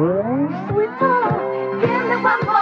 Sweet talk, give me one more